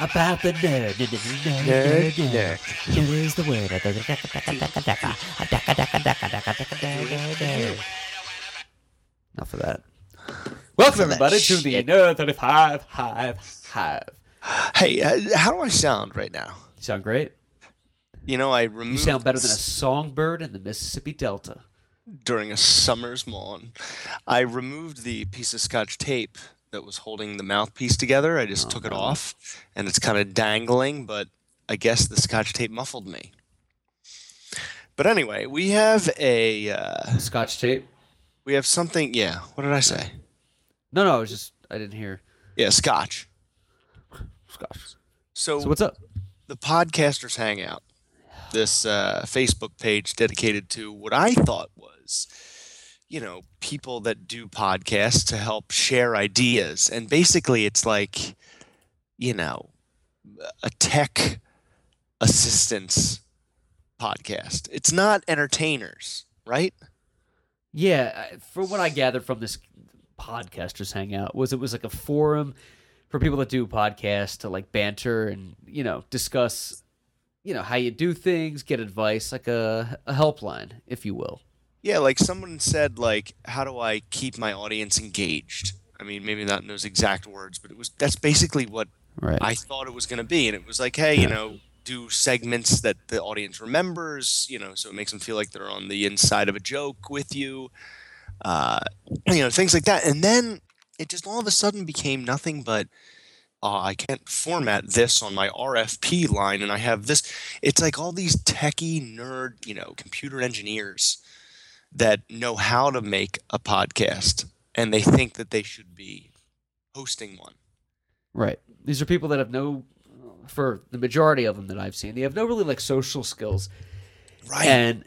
about the nerd. Nerd, nerd, nerd, nerd. Here is the word. Enough of that. Welcome, everybody, to the Nerd 35 Hive Hive. Hey, uh, how do I sound right now? You sound great. You know, I removed. You sound better than a songbird in the Mississippi Delta. during a summer's morn. I removed the piece of scotch tape that was holding the mouthpiece together. I just took it off, and it's kind of dangling. But I guess the scotch tape muffled me. But anyway, we have a uh, Scotch tape? we have something. Yeah, what did I say? No, no, I was just, I didn't hear Yeah, scotch. Scotch. So, So what's up? the podcasters hangout this uh, facebook page dedicated to what i thought was you know people that do podcasts to help share ideas. And basically it's like you know a tech assistance podcast. It's not entertainers right? Yeah, from what I gathered from this podcasters hangout was it was like a forum for people that do podcasts to like banter and you know discuss you know how you do things, get advice, like a a helpline, if you will. Yeah like someone said like how do i keep my audience engaged i mean maybe not in those exact words but it was that's basically what Right. I thought it was going to be. And it was like, hey, you know, do segments that the audience remembers, you know, so it makes them feel like they're on the inside of a joke with you, uh, you know, things like that. And then it just all of a sudden became nothing but, uh, I can't format this on my RFP line. And I have this. It's like all these techie nerd, you know, computer engineers that know how to make a podcast and they think that they should be hosting one. Right. These are people that have no, for the majority of them that I've seen, they have no really like social skills. Right. And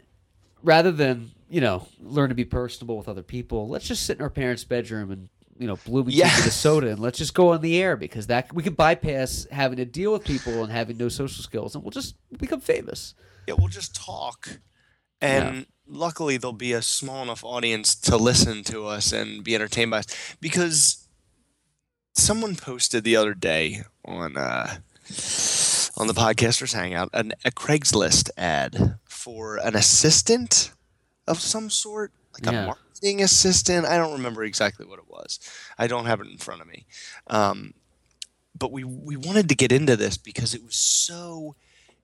rather than, you know, learn to be personable with other people, let's just sit in our parents' bedroom and, you know, bloom Yeah. the soda and let's just go on the air because that we can bypass having to deal with people and having no social skills and we'll just become famous. yeah, we'll just talk. And luckily, there'll be a small enough audience to listen to us and be entertained by us. Because someone posted the other day on uh, on the Podcasters Hangout an, a Craigslist ad for an assistant of some sort, like Yeah. a marketing assistant. I don't remember exactly what it was. I don't have it in front of me. Um, but we we wanted to get into this because it was so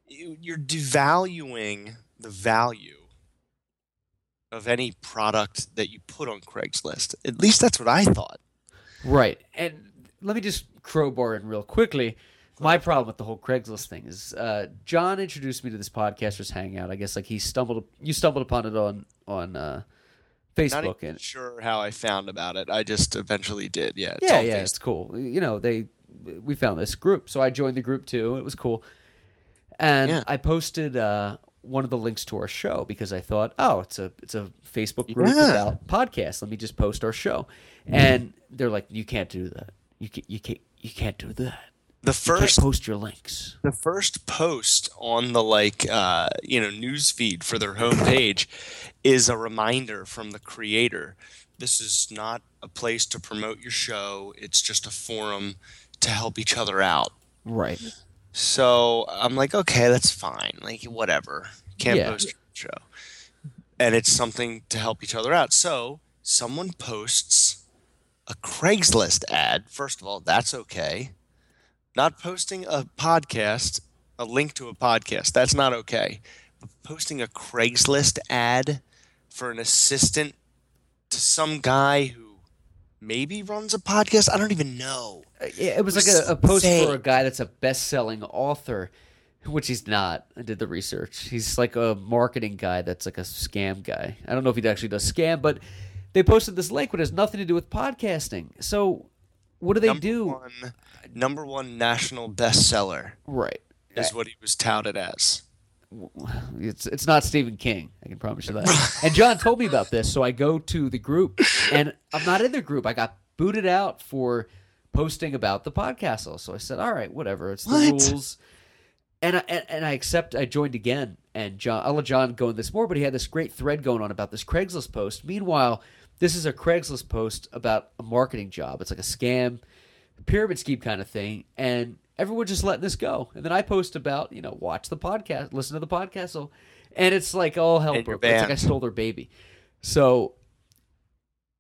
you- you're devaluing the value of any product that you put on Craigslist. At least that's what I thought. Right. And let me just crowbar in real quickly. My problem with the whole Craigslist thing is uh, John introduced me to this podcasters hangout. I guess like he stumbled you stumbled upon it on on uh, Not Facebook and sure how I found about it. I just eventually did. Yeah. it's yeah, yeah, based- it's cool. You know, they we found this group, so I joined the group too. It was cool, and Yeah. I posted uh, one of the links to our show because I thought, oh, it's a it's a Facebook group Yeah. about podcasts. Let me just post our show, and they're like, you can't do that. You can't you can't you can't do that. The You can't first post your links. the first post on the like uh, you know news feed for their homepage is a reminder from the creator this is not a place to promote your show it's just a forum to help each other out Right. So i'm like okay that's fine. Like whatever. Can't Yeah. post show. And it's something to help each other out. So someone posts a craigslist ad. First of all that's okay. Not posting a podcast, a link to a podcast, that's not okay. But posting a Craigslist ad for an assistant to some guy who maybe runs a podcast, I don't even know. Uh, Yeah, it was like a, a post for a guy that's a best-selling author, which he's not. I did the research. He's like a marketing guy that's like a scam guy. I don't know if he actually does scam, but they posted this link which has nothing to do with podcasting. So, what do they number do? One, number one national bestseller Right. is what he was touted as. It's it's not Stephen King. I can promise you that. and John told me about this, so I go to the group, and I'm not in the group. I got booted out for posting about the podcast. So I said, "All right, whatever. It's the What? rules." And I and, and I accept. I joined again, and John. I'll let John go in this more, but he had this great thread going on about this Craigslist post. Meanwhile, this is a Craigslist post about a marketing job. It's like a scam, pyramid scheme kind of thing, and everyone just letting this go. And then I post about, you know, watch the podcast, listen to the podcast. So, and it's like, oh, hell, And broke. It's like I stole their baby. So,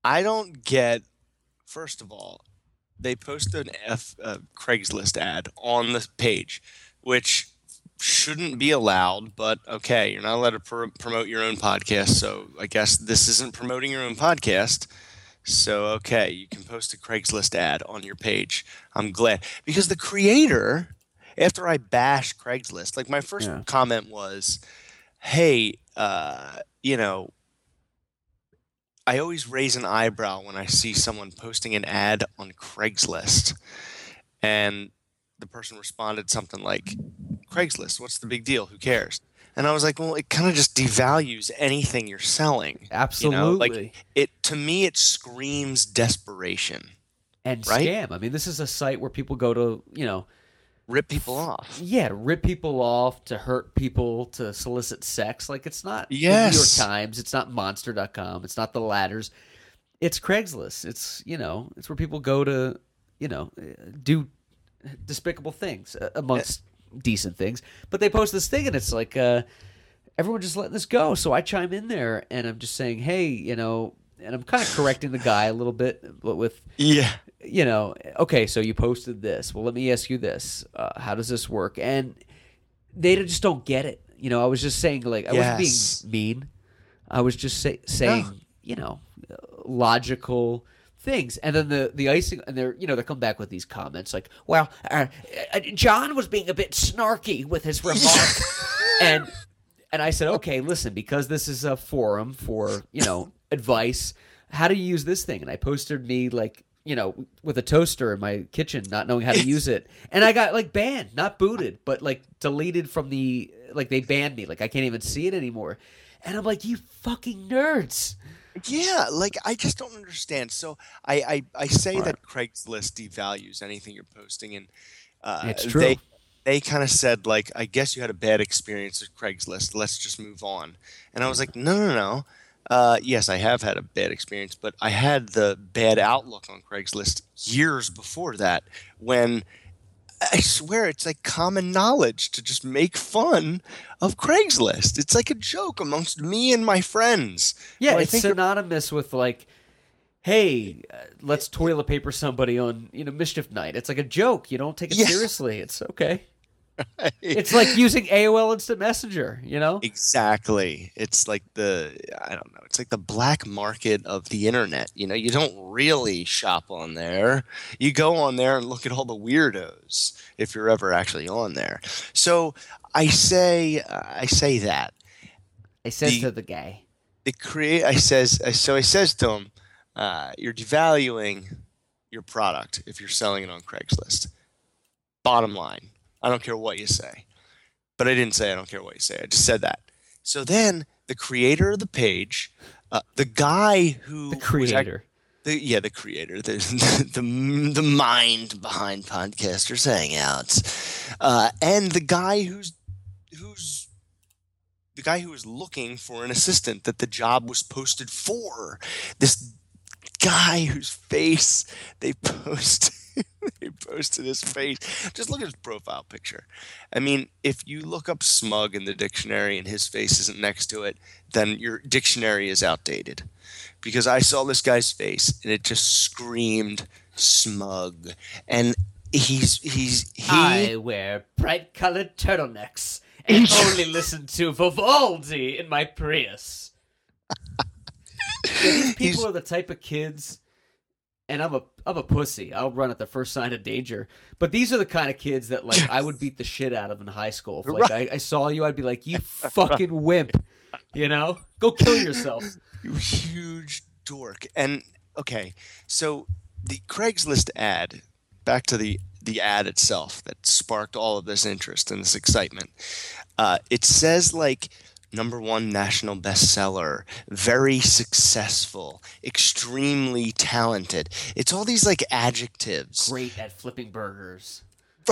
I don't get. First of all, they posted an F uh, Craigslist ad on the page, which shouldn't be allowed. But okay, you're not allowed to pr- promote your own podcast, so I guess this isn't promoting your own podcast. So okay, you can post a Craigslist ad on your page. I'm glad because the creator, after I bashed Craigslist, like my first Yeah. comment was, "Hey, uh, you know." I always raise an eyebrow when I see someone posting an ad on Craigslist. And the person responded something like, Craigslist, what's the big deal? Who cares? And I was like, well, it kind of just devalues anything you're selling. absolutely. like- It to me it screams desperation. and right? scam. I mean, this is a site where people go to, you know, Rip people off. yeah, rip people off, to hurt people, to solicit sex. Like it's not the New York Times, it's not monster.com, it's not the ladders. It's Craigslist. It's, you know, it's where people go to, you know, uh, do despicable things uh, amongst decent things. But they post this thing and it's like uh everyone just letting this go. So I chime in there and I'm just saying, "Hey, you know, and I'm kind of correcting the guy a little bit but with Yeah. you know, okay, so you posted this. Well, let me ask you this: uh, How does this work? And they just don't get it. You know, I was just saying, like, I Yes. wasn't being mean. I was just say, saying, you know, uh, logical things. And then the the icing, and they're you know they come back with these comments like, well, uh, uh, John was being a bit snarky with his remark, and and I said, okay, listen, because this is a forum for you know advice. How do you use this thing? And I posted me like you know with a toaster in my kitchen, not knowing how to use it, and I got like banned, not booted, but like deleted from the like they banned me, like I can't even see it anymore. And I'm like, you fucking nerds. Yeah, like I just don't understand. So I I, I say Right. that Craigslist devalues anything you're posting, and uh, It's true. They, they kind of said like, I guess you had a bad experience with Craigslist. Let's just move on. And I was like, no, no, no. Uh, yes, I have had a bad experience, but I had the bad outlook on Craigslist years before that when. I swear it's like common knowledge to just make fun of Craigslist. It's like a joke amongst me and my friends. Yeah, Well, it's synonymous with like, hey, uh, let's toilet paper somebody on you know mischief night. It's like a joke. You don't take it Yeah. seriously. It's okay. It's like using AOL Instant Messenger. You know. Exactly. It's like the I don't know. It's like the black market of the internet. You know, you don't really shop on there. You go on there and look at all the weirdos if you're ever actually on there. So I say I say that I said The- to the guy. the create. I says I- so. I says to him, uh, "You're devaluing your product if you're selling it on Craigslist." Bottom line, I don't care what you say. But I didn't say I don't care what you say. I just said that. So then the creator of the page, uh, the guy who The act- creator. the, yeah, the creator, the, the the mind behind Podcasters Hangouts, uh, and the guy who's who's the guy who was looking for an assistant that the job was posted for. This guy whose face they post they posted his face. Just look at his profile picture. I mean, if you look up smug in the dictionary and his face isn't next to it, then your dictionary is outdated. Because I saw this guy's face and it just screamed smug. And he's he's he I wear bright colored turtlenecks and only listen to Vivaldi in my Prius. Yeah, these people He's- are the type of kids, and I'm a I'm a pussy. I'll run at the first sign of danger. But these are the kind of kids that like I would beat the shit out of in high school. If like I, I saw you, I'd be like, "You fucking wimp," you know? Go kill yourself. You huge dork. And okay, so the Craigslist ad, back to the the ad itself that sparked all of this interest and this excitement. Uh, it says like number one national bestseller, very successful, extremely talented. It's all these like adjectives. Great at flipping burgers.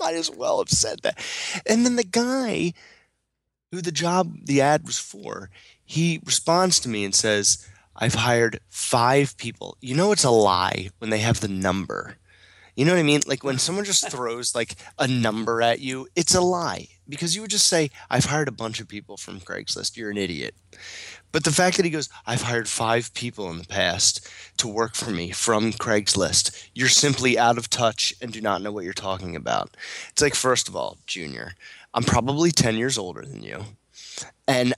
Might as well have said that. And then the guy who the job, the ad was for, he responds to me and says, I've hired five people. You know, it's a lie when they have the number. You know what I mean? Like when someone just throws like a number at you, it's a lie because you would just say, "I've hired a bunch of people from Craigslist." You're an idiot. But the fact that he goes, "I've hired 5 people in the past to work for me from Craigslist." You're simply out of touch and do not know what you're talking about. It's like first of all, Junior, I'm probably 10 years older than you. And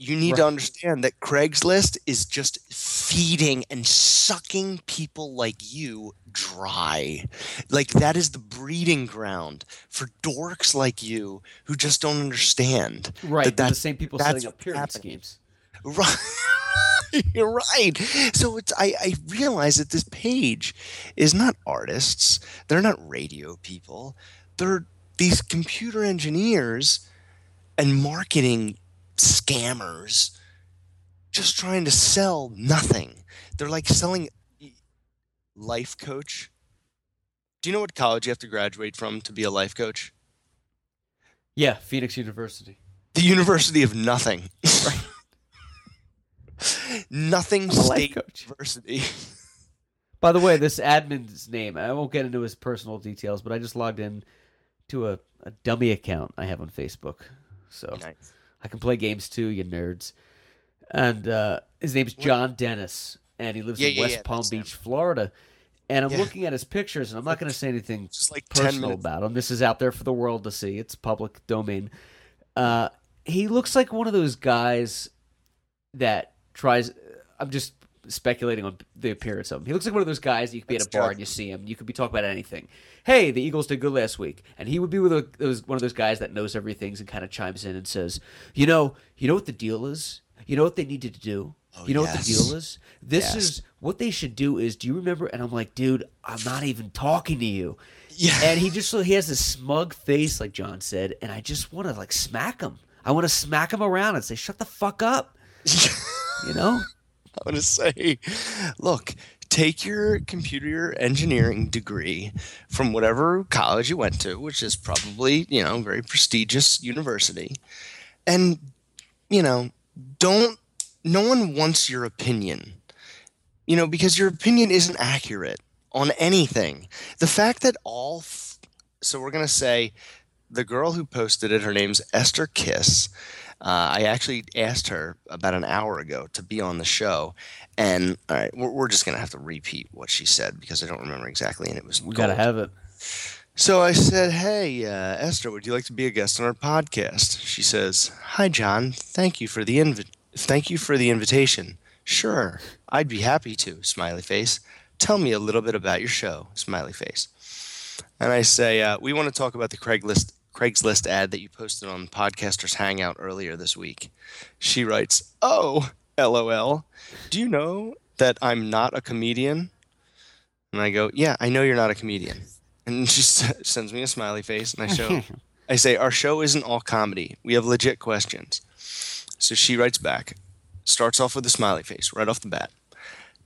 you need to understand that Craigslist is just feeding and sucking people like you dry. Like that is the breeding ground for dorks like you who just don't understand. Right. that they're the same people setting up pyramid happening. schemes. Right. You're right. So it's I, I realize that this page is not artists. They're not radio people. They're these computer engineers and marketing scammers just trying to sell nothing. They're like selling life coach. Do you know what college you have to graduate from to be a life coach? Yeah, Phoenix University. The University of Nothing. Nothing I'm life State coach. University. By the way, this admin's name, I won't get into his personal details, but I just logged in to a, a dummy account I have on Facebook. So Nice. I can play games too, you nerds. And uh, his name's John Dennis, and he lives Yeah, in yeah, West yeah, Palm that's him. Beach, Florida. And I'm looking at his pictures, and I'm not going to say anything Just like personal about him. This is out there for the world to see. It's public domain. Uh, he looks like one of those guys that tries. I'm just speculating on the appearance of him. He looks like one of those guys that you could be at a bar and you see him. You could be talking about anything. Hey, the Eagles did good last week, and he would be with a, those one of those guys that knows everything and kind of chimes in and says, "You know, you know what the deal is. You know what they needed to do. Oh, you know what the deal is. This Yes. is what they should do. Is do you remember?" And I'm like, "Dude, I'm not even talking to you." Yeah. and he just he has this smug face, like John said, and I just want to like smack him. I want to smack him around and say, "Shut the fuck up," you know? I want to say, look, take your computer engineering degree from whatever college you went to, which is probably, you know, very prestigious university. And, you know, don't, no one wants your opinion, you know, because your opinion isn't accurate on anything. The fact that all, f- so we're going to say the girl who posted it, her name's Esther Kiss. Uh, I actually asked her about an hour ago to be on the show, and all right, we're, we're just gonna have to repeat what she said because I don't remember exactly, and it was We gotta have it. So I said, "Hey, uh, Esther, would you like to be a guest on our podcast?" She says, "Hi, John. Thank you for the invi- Thank you for the invitation. Sure, I'd be happy to." Smiley face. Tell me a little bit about your show. Smiley face. And I say, uh, "We want to talk about the Craigslist Craigslist ad that you posted on Podcasters Hangout earlier this week." She writes, "Oh, lol. Do you know that I'm not a comedian?" And I go, "Yeah, I know you're not a comedian." And she s- sends me a smiley face, and I show. I say, "Our show isn't all comedy. We have legit questions." So she writes back, starts off with a smiley face right off the bat.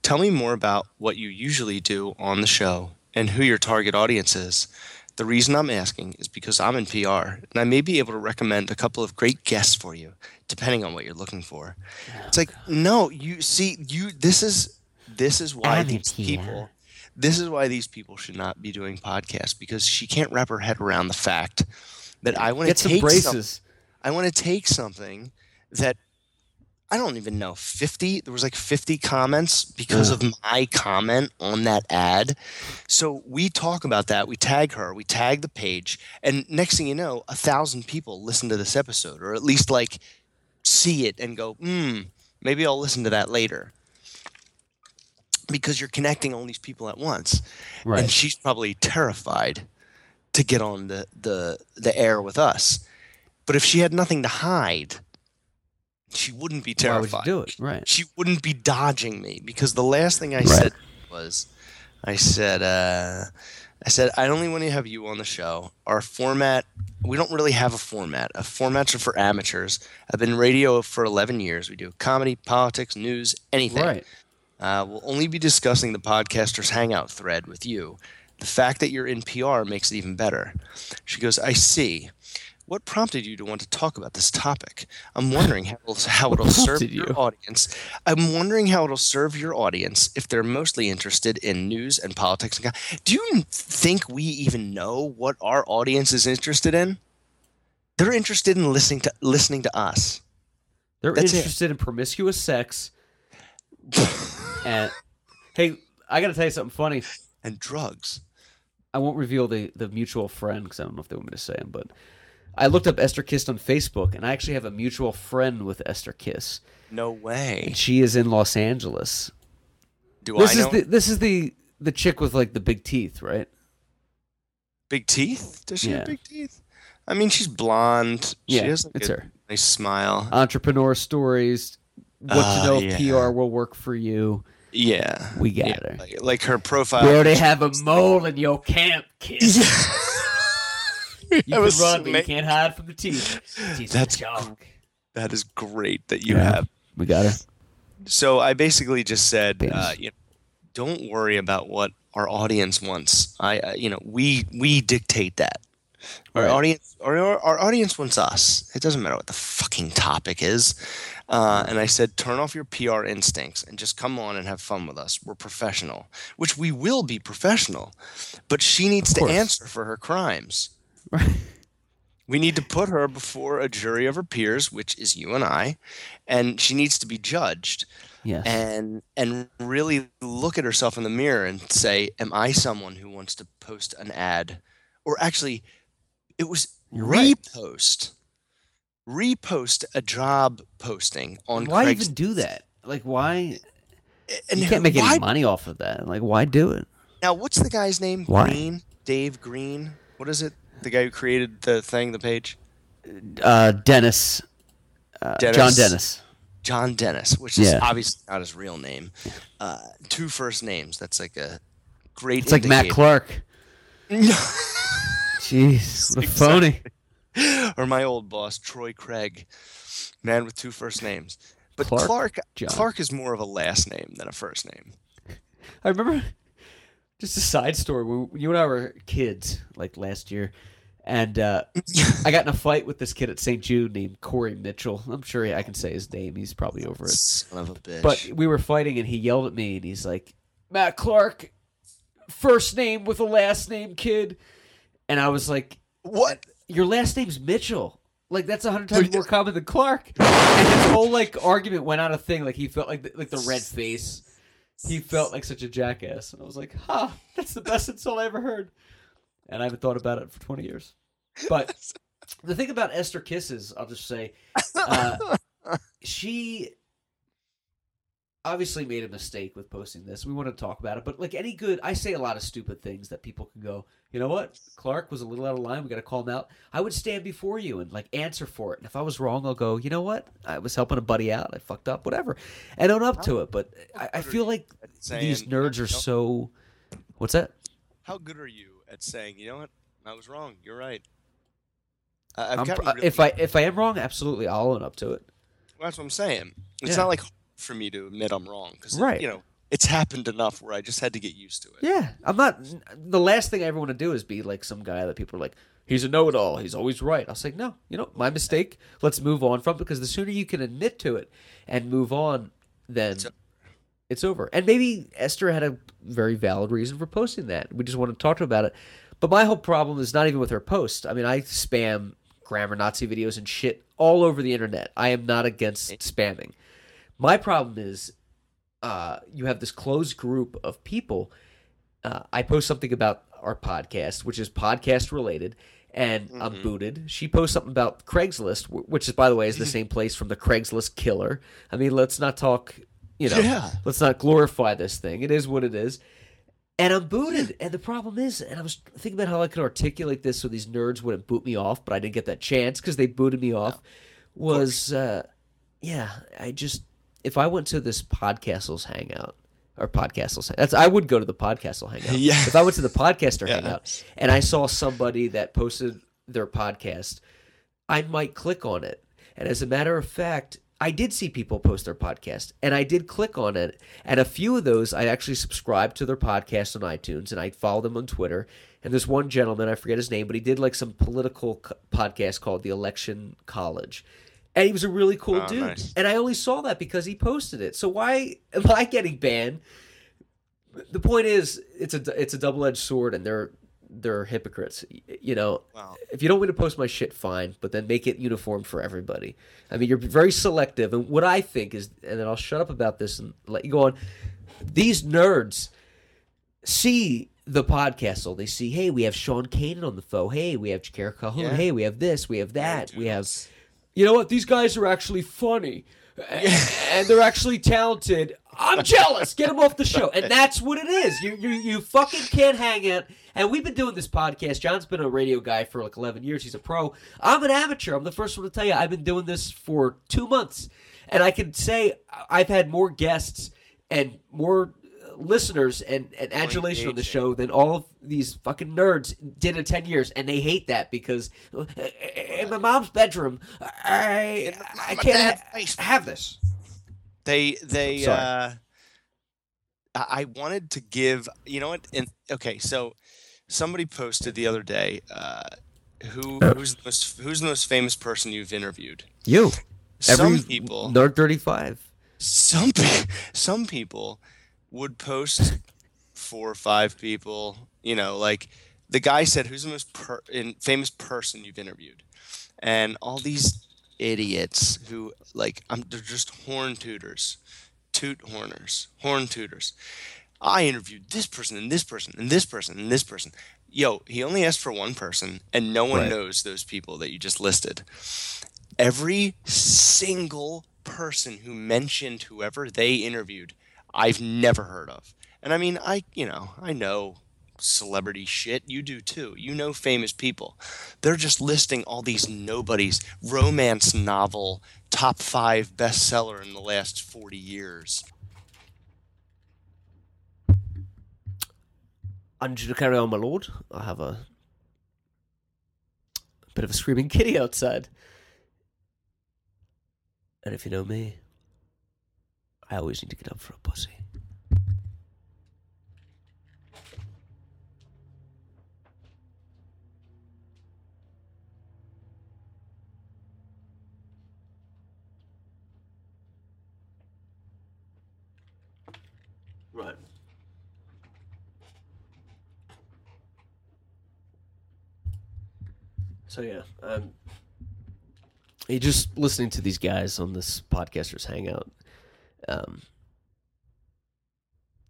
Tell me more about what you usually do on the show and who your target audience is. The reason I'm asking is because I'm in PR and I may be able to recommend a couple of great guests for you, depending on what you're looking for. It's like, no, you see, you this is this is why I'm these people this is why these people should not be doing podcasts because she can't wrap her head around the fact that I want to take some- braces. I want to take something that I don't even know 50 there was like 50 comments because of my comment on that ad. So we talk about that, we tag her, we tag the page, and next thing you know, a thousand people listen to this episode or at least like see it and go, "Hmm, maybe I'll listen to that later." Because you're connecting all these people at once. And she's probably terrified to get on the, the the air with us. But if she had nothing to hide, she wouldn't be terrified. Why would do it? Right. She wouldn't be dodging me because the last thing I said was, I said, uh, I said, I only want to have you on the show. Our format, we don't really have a format. A formats are for amateurs. I've been radio for 11 years. We do comedy, politics, news, anything. Right. Uh, we'll only be discussing the podcasters hangout thread with you. The fact that you're in PR makes it even better. She goes, I see. What prompted you to want to talk about this topic? I'm wondering how it'll, how it'll serve your you? audience. I'm wondering how it'll serve your audience if they're mostly interested in news and politics. And Do you think we even know what our audience is interested in? They're interested in listening to listening to us. They're That's it. interested in promiscuous sex. and hey, I got to tell you something funny. and drugs. I won't reveal the the mutual friend because I don't know if they want me to say him, but I looked up Esther Kiss on Facebook, and I actually have a mutual friend with Esther Kiss. No way. And she is in Los Angeles. Do This I is know the this is the the chick with like the big teeth, right? big teeth? Does she Yeah. have big teeth? I mean, she's blonde. Yeah, she has like it's a her. nice smile. Entrepreneur stories. What Ah, to know yeah. PR will work for you. Yeah, We got yeah. her. Like, like her profile. We already have a mole in your camp, Kiss. You can was run, but you ama- can't hide from the teeth. Teeth That's are joke. That is great that you Yeah. have. We got her. So I basically just said, uh, you know, don't worry about what our audience wants. I, uh, you know, we we dictate that. Our Right. audience, our, our audience wants us. It doesn't matter what the fucking topic is. Uh, and I said, turn off your PR instincts and just come on and have fun with us. We're professional, which we will be professional. But she needs to answer for her crimes. Right. We need to put her before a jury of her peers, which is you and I, and she needs to be judged Yes. and and really look at herself in the mirror and say, "Am I someone who wants to post an ad, or actually, it was right. repost, repost a job posting on why Craigslist? even do that? Like, why? And you can't make why, any money off of that. Like, why do it? Now, what's the guy's name? Why? Green, Dave Green. What is it? The guy who created the thing, the page. Uh, Dennis, uh, Dennis. John Dennis. John Dennis, which is Yeah. obviously not his real name. Uh, two first names. That's like a great. It's like Matt indicator. Clark. Jeez, what a phony. or my old boss, Troy Craig, man with two first names. But Clark, Clark Clark is more of a last name than a first name. I remember just a side story. You and I were kids, like last year, and uh, I got in a fight with this kid at St. Jude named Corey Mitchell. I'm sure I can say his name. He's probably over it. Son of a bitch. But we were fighting, and he yelled at me, and he's like, "Matt Clark, first name with a last name, kid." And I was like, what? "Your last name's Mitchell." Like that's a hundred times more common than Clark. And his whole like argument went on a thing. Like he felt like the, like the red face. He felt like such a jackass, and I was like, "Ha, that's the best insult I ever heard." And I haven't thought about it for twenty years. But the thing about Esther Kisses, I'll just say, uh, she obviously made a mistake with posting this. We want to talk about it, but like any good, I say a lot of stupid things that people can go, you know what? Clark was a little out of line. We got to call him out. I would stand before you and like answer for it. And if I was wrong, I'll go, you know what? I was helping a buddy out. I fucked up, whatever, and own up to it. But I, I feel like these nerds are so. What's that? How good are you at saying, you know what? I was wrong. You're right. I- I've I'm really- if I if I am wrong, absolutely, I'll own up to it. Well, that's what I'm saying. It's Yeah. not like for me to admit I'm wrong because Right. you know it's happened enough where I just had to get used to it. Yeah, I'm not. The last thing I ever want to do is be like some guy that people are like, he's a know-it-all. He's always right. I was like, no, you know, my mistake. Let's move on from it because the sooner you can admit to it and move on, then It's over. And maybe Esther had a very valid reason for posting that. We just want to talk to her about it. But my whole problem is not even with her post. I mean, I spam grammar Nazi videos and shit all over the internet. I am not against spamming. My problem is uh, you have this closed group of people. Uh, I post something about our podcast, which is podcast related, and I'm booted. She posts something about Craigslist, which is, by the way, is the same place from the Craigslist killer. I mean, let's not talk, you know, Yeah. let's not glorify this thing. It is what it is. And I'm booted. And the problem is, and I was thinking about how I could articulate this so these nerds wouldn't boot me off, but I didn't get that chance because they booted me off. Was, uh, yeah, I just, if I went to this Podcastles hangout, or Podcastles, that's, I would go to the Podcastle hangout. Yeah. If I went to the podcaster Yeah. hangout and I saw somebody that posted their podcast, I might click on it. And as a matter of fact, I did see people post their podcast and I did click on it. And a few of those, I actually subscribed to their podcast on iTunes and I follow them on Twitter. And there's one gentleman, I forget his name, but he did like some political co- podcast called The Election College. And he was a really cool Oh, dude. nice. And I only saw that because he posted it. So why am I getting banned? The point is, it's a it's a double edged sword, and they're they're hypocrites. You know, Wow. if you don't want to post my shit, fine, but then make it uniform for everybody. I mean, you're very selective, and what I think is, and then I'll shut up about this and let you go on. These nerds see the podcast, so they see, hey, we have Sean Kanan on the phone. Hey, we have Jakara Calhoun. Yeah. Hey, we have this, we have that, we have. You know what? These guys are actually funny, and they're actually talented. I'm jealous. Get them off the show, and that's what it is. You you you fucking can't hang it. And we've been doing this podcast. John's been a radio guy for like 11 years. He's a pro. I'm an amateur. I'm the first one to tell you. I've been doing this for two months, and I can say I've had more guests and more listeners and, and adulation on the show than all of these fucking nerds did in 10 years and they hate that because uh, in my mom's bedroom i i can't ha- have this. They they uh I wanted to give you know what and okay, so somebody posted the other day, uh who who's the most who's the most famous person you've interviewed? you. Some people nerd 35 some pe- some people would post four or five people, you know, like the guy said who's the most per- in, famous person you've interviewed. And all these idiots who like I'm they're just horn tooters, toot horners, horn tooters. I interviewed this person and this person and this person and this person. Yo, he only asked for one person and no one Right. knows those people that you just listed every single person who mentioned whoever they interviewed, I've never heard of. And I mean, I, you know, I know celebrity shit. You do too. You know famous people. They're just listing all these nobodies. Romance novel, top five bestseller in the last 40 years. i'm to carry on my lord i have a bit of a screaming kitty outside and if you know me i always need to get up for a pussy Right. So yeah, um, you just listening to these guys on this podcasters hangout. Um,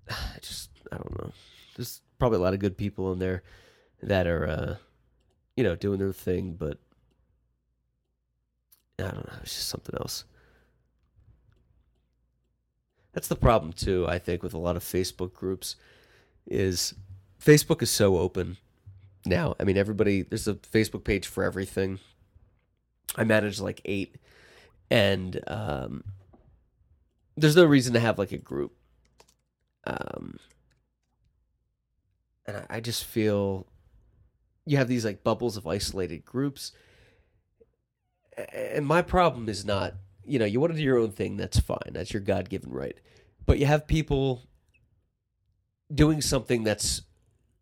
I just I don't know. There's probably a lot of good people in there that are, uh, you know, doing their thing, but I don't know. It's just something else. That's the problem too. I think with a lot of Facebook groups is Facebook is so open now. I mean, everybody there's a Facebook page for everything. I manage like eight, and um, there's no reason to have like a group. Um, and I, I just feel you have these like bubbles of isolated groups, and my problem is not you know you want to do your own thing. That's fine. That's your God given right. But you have people doing something that's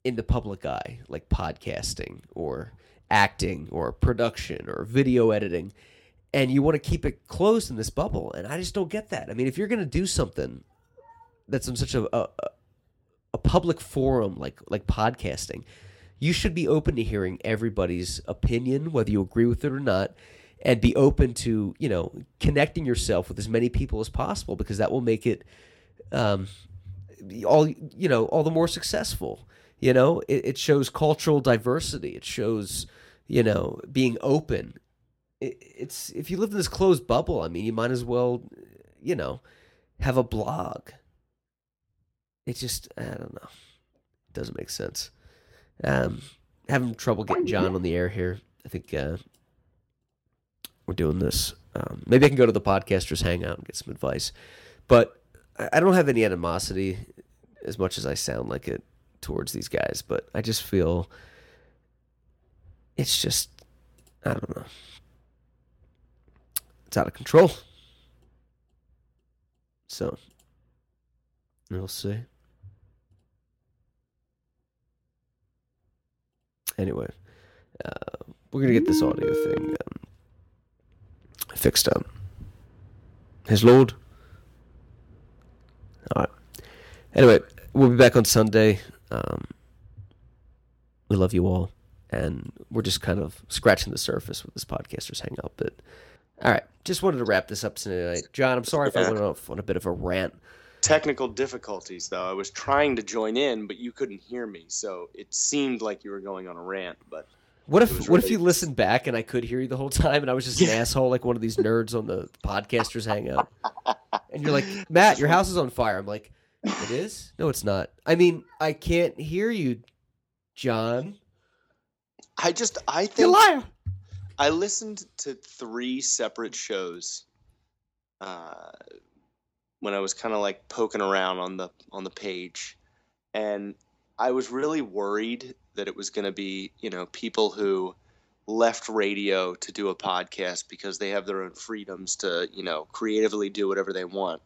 in the public eye, like podcasting or acting or production or video editing, and you want to keep it closed in this bubble. And I just don't get that. I mean, if you're going to do something that's in such a, a a public forum like like podcasting, you should be open to hearing everybody's opinion, whether you agree with it or not, and be open to you know connecting yourself with as many people as possible because that will make it um, all you know all the more successful you know it, it shows cultural diversity it shows you know being open it's if you live in this closed bubble i mean you might as well you know have a blog. It just i don't know. It doesn't make sense. Um having trouble getting john on the air here. I think uh we're doing this. Um, maybe i can go to the podcasters hangout and get some advice. But I I don't have any animosity as much as I sound like it towards these guys, but I just feel it's just I don't know. It's out of control. So we'll see. Anyway, uh, we're gonna get this audio thing um, fixed up. His lord. All right. Anyway, we'll be back on Sunday. Um, we love you all, and we're just kind of scratching the surface with this podcasters hangout. But all right, just wanted to wrap this up tonight. John, I'm sorry if I went off on a bit of a rant. Technical difficulties, though. I was trying to join in, but you couldn't hear me, so it seemed like you were going on a rant. But What if what if you listened back and I could hear you the whole time and I was just an asshole like one of these nerds on the podcasters hangout? And you're like, Matt, your house is on fire. I'm like, it is? No, it's not. I mean, I can't hear you, John. I just, I think You liar. I listened to three separate shows uh, when I was kind of like poking around on the on the page, and I was really worried that it was going to be you know people who left radio to do a podcast because they have their own freedoms to you know creatively do whatever they want,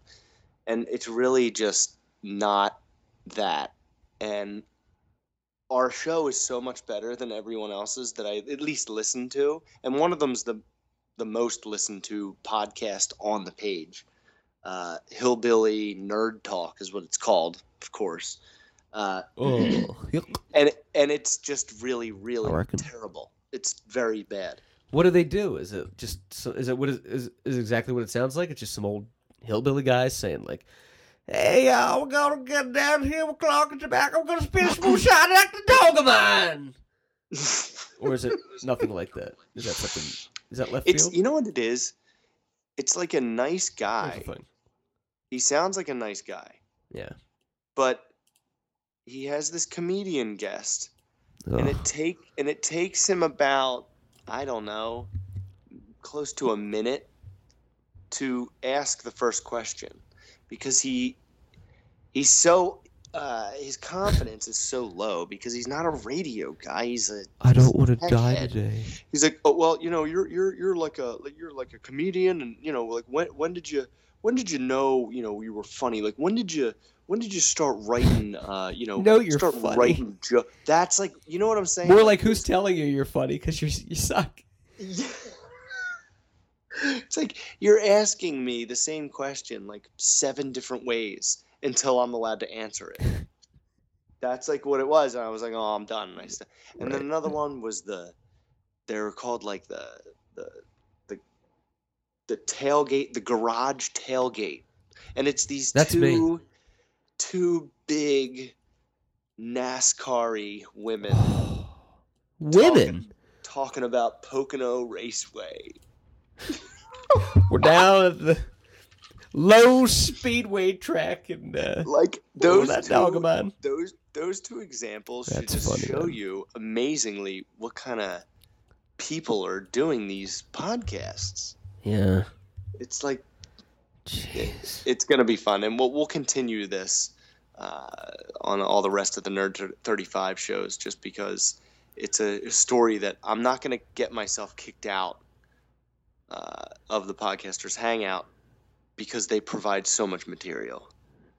and it's really just not that, and our show is so much better than everyone else's that I at least listen to, and one of them's the the most listened to podcast on the page. Uh, Hillbilly Nerd Talk is what it's called, of course, uh, Oh, and and it's just really really terrible. It's very bad. what do they do? Is it just so, is it what is, is is exactly what it sounds like? It's just some old hillbilly guys saying like, "Hey, uh, y'all, we're gonna get down here. We're clocking tobacco. We're gonna spin a moonshine like the dog of mine." Or is it nothing like that? Is that something? Is that left it's field? you know what it is. It's like a nice guy. He sounds like a nice guy, Yeah. but he has this comedian guest and it take and it takes him about I don't know, close to a minute to ask the first question because he he's so uh, his confidence is so low because he's not a radio guy. He's a I don't want to die head. today. he's like oh well you know you're you're you're like a you're like a comedian and you know like when when did you when did you know you know you were funny like when did you when did you start writing uh you know Know you're start funny. writing jo- that's like you know what i'm saying More like who's telling you you're funny because you you suck. Yeah. It's like you're asking me the same question like seven different ways until I'm allowed to answer it. That's like what it was, and I was like, "Oh, I'm done." And, I st- and then another one was the they were called like the the the the tailgate, the garage tailgate, and it's these That's me. two two big NASCAR women Women. talking about Pocono Raceway. We're down at the low speedway track and uh, Like those those that two, dog of mine. those those two examples should just funny, show man. you amazingly what kind of people are doing these podcasts. Yeah. It's like Jeez. it's going to be fun, and we'll we'll continue this uh, on all the rest of the Nerd Thirty Five shows, just because it's a story that I'm not going to get myself kicked out uh, of the podcasters hangout because they provide so much material.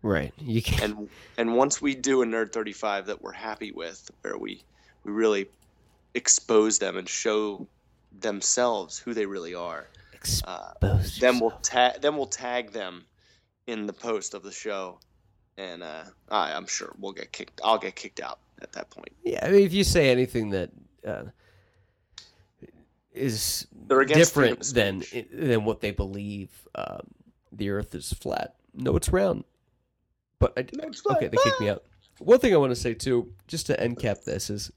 Right. You can't. and and once we do a nerd 35 that we're happy with where we we really expose them and show themselves who they really are uh, then we'll tag then we'll tag them in the post of the show and uh, I, i'm sure we'll get kicked i'll get kicked out at that point Yeah, I mean, if you say anything that uh, is They're against different than than what they believe, um, the Earth is flat. No, it's round. But I, No, it's flat. okay, they kicked me out. One thing I want to say too, just to end cap this, is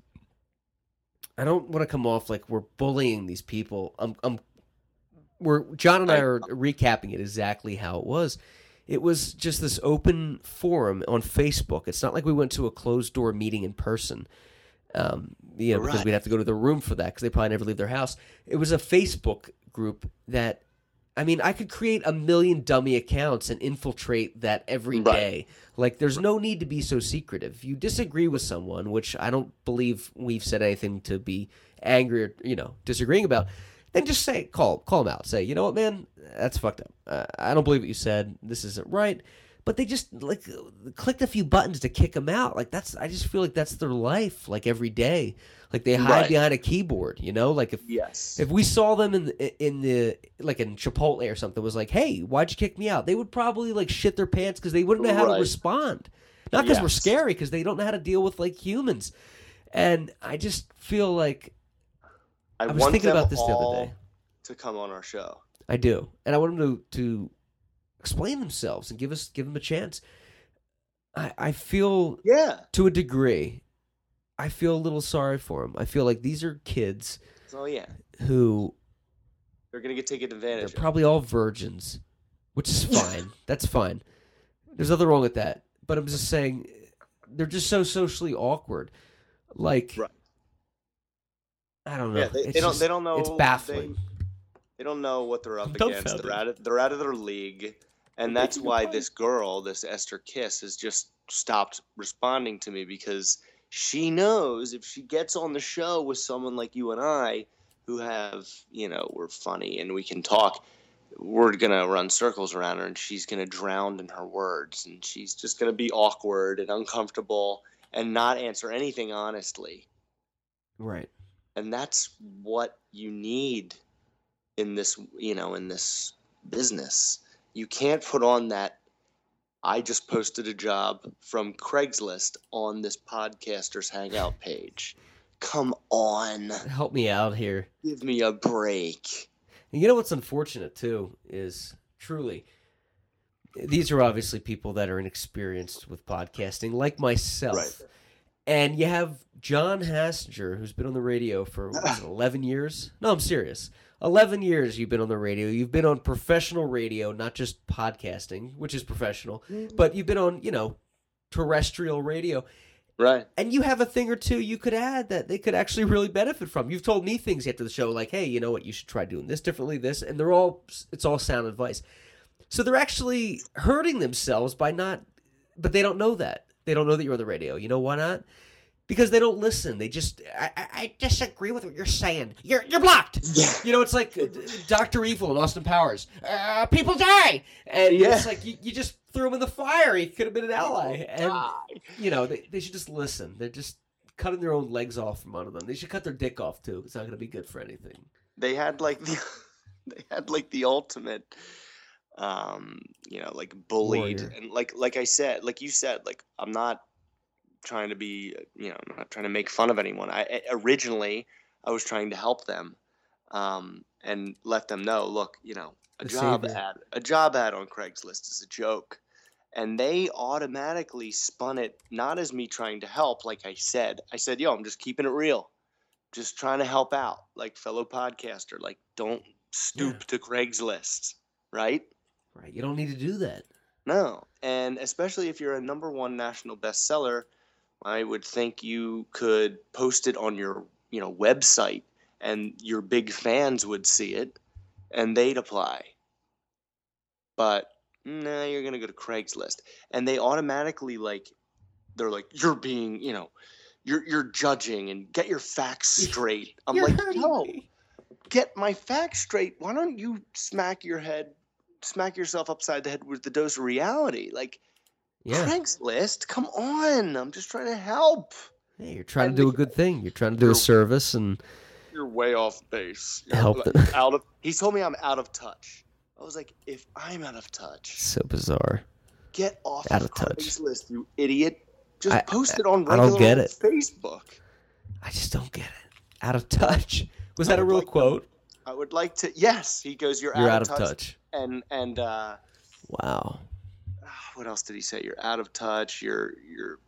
I don't want to come off like we're bullying these people. I'm, I'm, we're John and I I- are recapping it exactly how it was. It was just this open forum on Facebook. It's not like we went to a closed door meeting in person. Um, you know, because Right. we'd have to go to the room for that because they probably never leave their house. It was a Facebook group that, I mean, I could create a million dummy accounts and infiltrate that every day. Right. Like, there's no need to be so secretive. If you disagree with someone, which I don't believe we've said anything to be angry or you know disagreeing about, then just say call call them out. Say, you know what, man, that's fucked up. Uh, I don't believe what you said. This isn't right. But they just like clicked a few buttons to kick them out. Like that's I just feel like that's their life, like every day. Like they hide Right. behind a keyboard, you know. Like if Yes. if we saw them in the, in the like in Chipotle or something, was like, "Hey, why'd you kick me out?" They would probably like shit their pants because they wouldn't know how to respond. Not because we're scary, because they don't know how to deal with like humans. And I just feel like I, I was thinking about this the other day. to come on our show. I do, and I want them to to explain themselves and give us give them a chance. I I feel Yeah. to a degree, I feel a little sorry for them. I feel like these are kids Oh yeah. who They're gonna get taken advantage. they're of. probably all virgins, which is fine. That's fine. There's nothing wrong with that. But I'm just saying, they're just so socially awkward. Like, Right. I don't know. Yeah, they, they don't. just- They don't know. It's they- baffling. They, don't know what they're up I'm against. They're out of. They're out of their league, and that's why this girl, this Esther Kiss, has just stopped responding to me because she knows if she gets on the show with someone like you and I, who have, you know, we're funny and we can talk. We're gonna run circles around her, and she's gonna drown in her words, and she's just gonna be awkward and uncomfortable and not answer anything honestly right. and that's what you need in this you know in this business you can't put on that i just posted a job from craigslist on this podcasters hangout page come on Help me out here. give me a break And you know what's unfortunate too is truly these are obviously people that are inexperienced with podcasting, like myself. Right. And you have John Hassinger, who's been on the radio for what is it, 11 years. No, I'm serious. 11 years you've been on the radio. You've been on professional radio, not just podcasting, which is professional, mm-hmm. but you've been on, you know, terrestrial radio. right And you have a thing or two you could add that they could actually really benefit from. You've told me things after the show, like, "Hey, you know what? You should try doing this differently." This, and they're all it's all sound advice. So they're actually hurting themselves by not, but they don't know that. They don't know that you're on the radio. You know why not? Because they don't listen. They just, I, I, disagree with what you're saying. You're, you're blocked. yeah You know, it's like Doctor Evil and Austin Powers. Uh, people die, and Yeah. it's like you, you just threw him in the fire. He could have been an ally, and you know, they, they should just listen. They're just cutting their own legs off from under them. They should cut their dick off too. It's not going to be good for anything. they had like the they had like the ultimate um you know like bullied Warrior. and like like i said like you said like i'm not trying to be you know i'm not trying to make fun of anyone. I I- originally i was trying to help them um and let them know look you know a The job savior. ad a job ad on craigslist is a joke. And they automatically spun it not as me trying to help like i said. I said yo i'm just keeping it real. Just trying to help out like fellow podcaster. Like don't stoop to craigslist. Right? Right? You don't need to do that. no. And especially if you're a number one national bestseller i would think you could post it on your you know website and your big fans would see it and they'd apply but nah you're gonna go to craigslist and they automatically like they're like you're being you know you're you're judging and get your facts straight i'm like no me. get my facts straight. Why don't you smack your head, smack yourself upside the head with the dose of reality? Like Yeah. Craigslist, come on. I'm just trying to help. Hey, you're trying to And do a good thing. You're trying to do a service and You're way off base. You're help like them. out of. He told me I'm out of touch. I was like, if I'm out of touch, so bizarre. get off Out of of touch. Craigslist, you idiot. Just I- post it on I don't regular get it. Facebook. I just don't get it. Out of touch. Was that a real like to- quote? I would like to. Yes, he goes. You're, You're out of touch. And and uh, Wow. What else did he say? You're out of touch. You're you're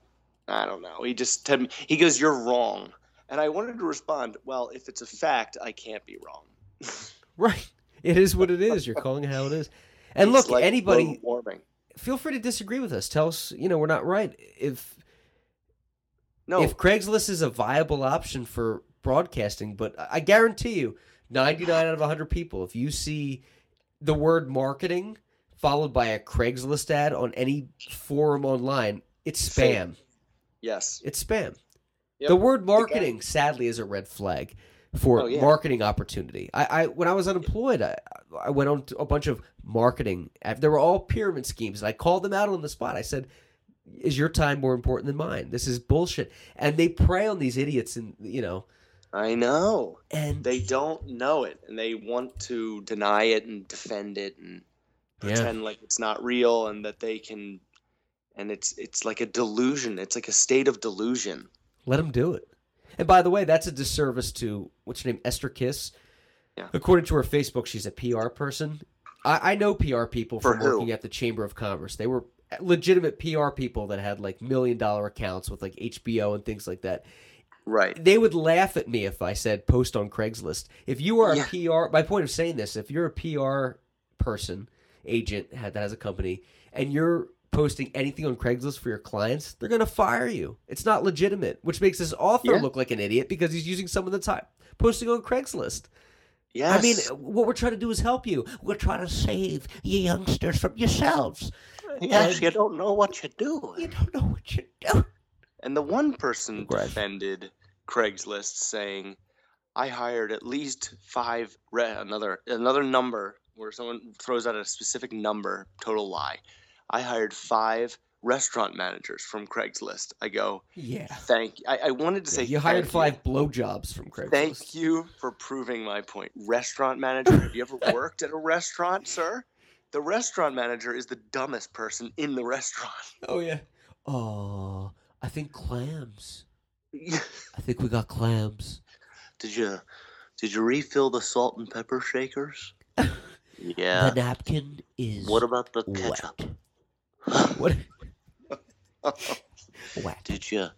I don't know. He just me he goes, You're wrong. And I wanted to respond, Well, if it's a fact, I can't be wrong. Right. It is what it is. You're calling it how it is. And It's look, like anybody warming. feel free to disagree with us. Tell us, you know, we're not right. If No, if Craigslist is a viable option for broadcasting, but I guarantee you, 99 out of 100 people, if you see the word marketing followed by a Craigslist ad on any forum online, it's spam. Fake. yes. It's spam. Yep. The word marketing, sadly, is a red flag for Oh, yeah. marketing opportunity. I, I when I was unemployed, I, I went on to a bunch of marketing. They were all pyramid schemes. And I called them out on the spot. I said, "Is your time more important than mine? This is bullshit." And they prey on these idiots, and you know, I know. and They don't know it, and they want to deny it and defend it and yeah, pretend like it's not real and that they can. And it's it's like a delusion. It's like a state of delusion. let them do it. And by the way, that's a disservice to what's her name, Esther Kiss. Yeah. According to her Facebook, she's a PR person. I, I know PR people from working at the Chamber of Commerce. They were legitimate PR people that had like million dollar accounts with like HBO and things like that. Right. They would laugh at me if I said post on Craigslist. If you are a Yeah. PR, my point of saying this, if you're a PR person, agent had- that has a company, and you're posting anything on Craigslist for your clients, they're going to fire you. It's not legitimate, which makes this author Yeah. look like an idiot because he's using some of the time posting on Craigslist. Yes. I mean, what we're trying to do is help you. We're trying to save you youngsters from yourselves. yes, you don't know what you're doing. You don't know what you're doing. And the one person Right. defended Craigslist saying, "I hired at least five re- another another number where someone throws out a specific number, total lie. I hired five restaurant managers from Craigslist." I go, Yeah. "Thank." I, I wanted to say you hired five blowjobs from Craigslist. Thank you for proving my point. Restaurant manager. Have you ever worked at a restaurant, sir? The restaurant manager is the dumbest person in the restaurant. Oh yeah. Oh, I think clams. I think we got clams. Did you did you refill the salt and pepper shakers? Yeah. The napkin is What about the ketchup? What? wet. Did you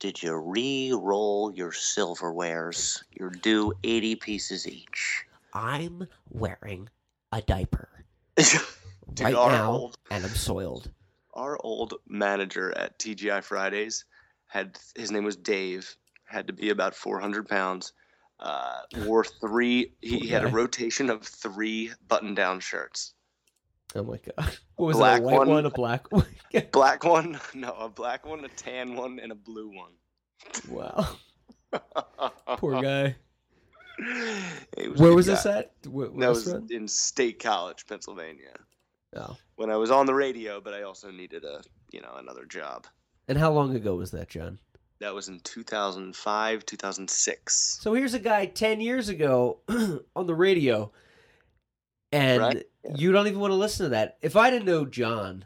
did you re-roll your silverwares? You're due eighty pieces each. I'm wearing a diaper Dude, right now, old and I'm soiled. our old manager at TGI Fridays had his name was Dave. Had to be about four hundred pounds. Uh, wore three. He, he had a rotation of three button-down shirts. Oh my god. What was Black it? A white one. one, a black one? Black one, no, a black one, a tan one, and a blue one. wow. Poor guy. He a Where was guy. this at? What That was restaurant? in State College, Pennsylvania. Oh. When I was on the radio, but I also needed a, you know, another job. And how long ago was that, John? That was in 2005, 2006. So here's a guy 10 years ago on the radio, and Right, yeah. you don't even want to listen to that. If I didn't know John,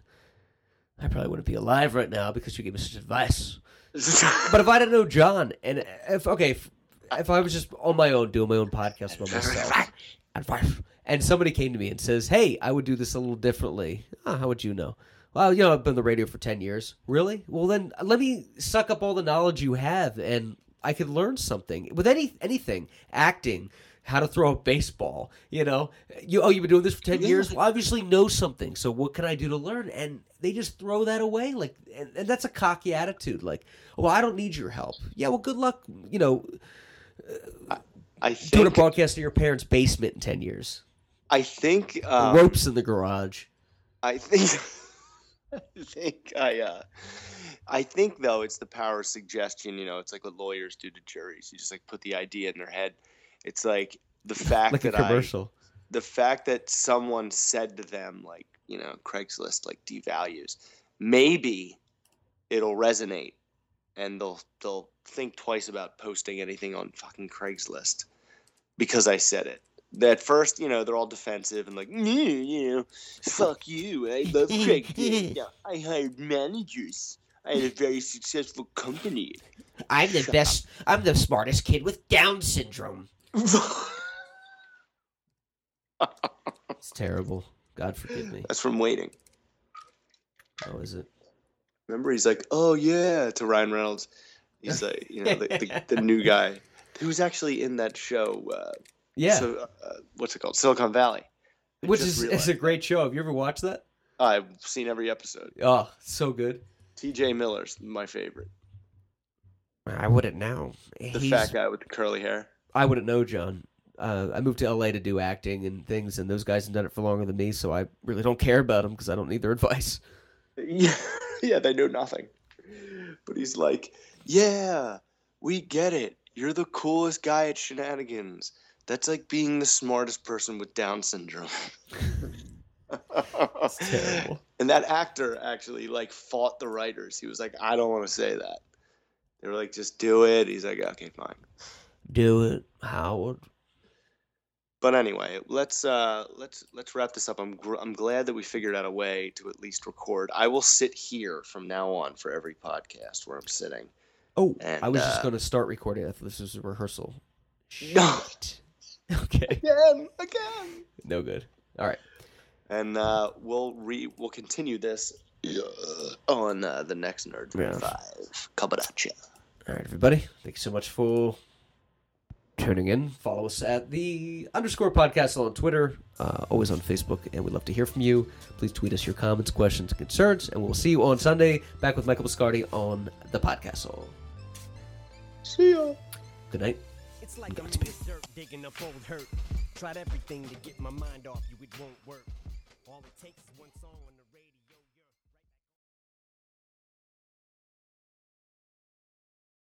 I probably wouldn't be alive right now because you gave me such advice. But if I didn't know John, and if, okay, if, if I was just on my own doing my own podcast by myself, and somebody came to me and says, hey, I would do this a little differently, oh, how would you know? Well, you know, I've been on the radio for 10 years. Really? Well, then let me suck up all the knowledge you have and I could learn something with any anything, acting, how to throw a baseball, you know. You oh, you've been doing this for 10 years? Well, obviously know something. So what can I do to learn? And they just throw that away like and, and that's a cocky attitude like, "Well, I don't need your help." Yeah, well, good luck, you know, I doing a think, broadcast in your parents' basement in 10 years. I think, um, Ropes in the garage. I think, I think I, uh, I think though it's the power of suggestion. You know, it's like what lawyers do to juries. You just like put the idea in their head. It's like the fact Like a that I, the fact that someone said to them like you know craigslist like devalues maybe it'll resonate and they'll they'll think twice about posting anything on fucking craigslist because i said it at first you know they're all defensive and like "Mm, you know fuck you i love craigslist yeah, i hired managers i had a very successful company I'm the best. I'm the smartest kid with Down syndrome. It's terrible. God forgive me. that's from waiting How is it? Remember, he's like, "Oh yeah," to Ryan Reynolds. He's like, you know, the, the, the new guy who was actually in that show. Uh, Yeah, So, uh, what's it called? Silicon Valley. I which just is it's a great show. Have you ever watched that? I've seen every episode. Oh, so good. T.J. Miller's my favorite. I wouldn't know. The He's- fat guy with the curly hair. I wouldn't know, John. Uh, I moved to LA to do acting and things, and those guys have done it for longer than me, so I really don't care about them because I don't need their advice. Yeah, yeah, they know nothing. But he's like, "Yeah, we get it. You're the coolest guy at Shenaniganz. That's like being the smartest person with Down syndrome. terrible. And that actor actually like fought the writers. He was like, I don't want to say that. They were like, just do it. He's like, okay, fine. Do it, Howard. But anyway, let's uh, let's let's wrap this up. I'm gr- I'm glad that we figured out a way to at least record. I will sit here from now on for every podcast where I'm sitting. Oh, And, I was just uh, going to start recording. I thought this was a rehearsal. Shit. Okay. Again, again. No good. All right. And uh, we'll re we'll continue this on uh, the next Nerd Yeah. Five. Coming at ya. All right, everybody. Thanks so much for tuning in. Follow us at the underscore podcast on Twitter, uh, always on Facebook, and we'd love to hear from you. Please tweet us your comments, questions, and concerns, and we'll see you on Sunday back with Michael Biscardi on the podcast. See ya. Good night. It's like I'm in dirt digging up old hurt. Tried everything to get my mind off you, it won't work. All it takes is one song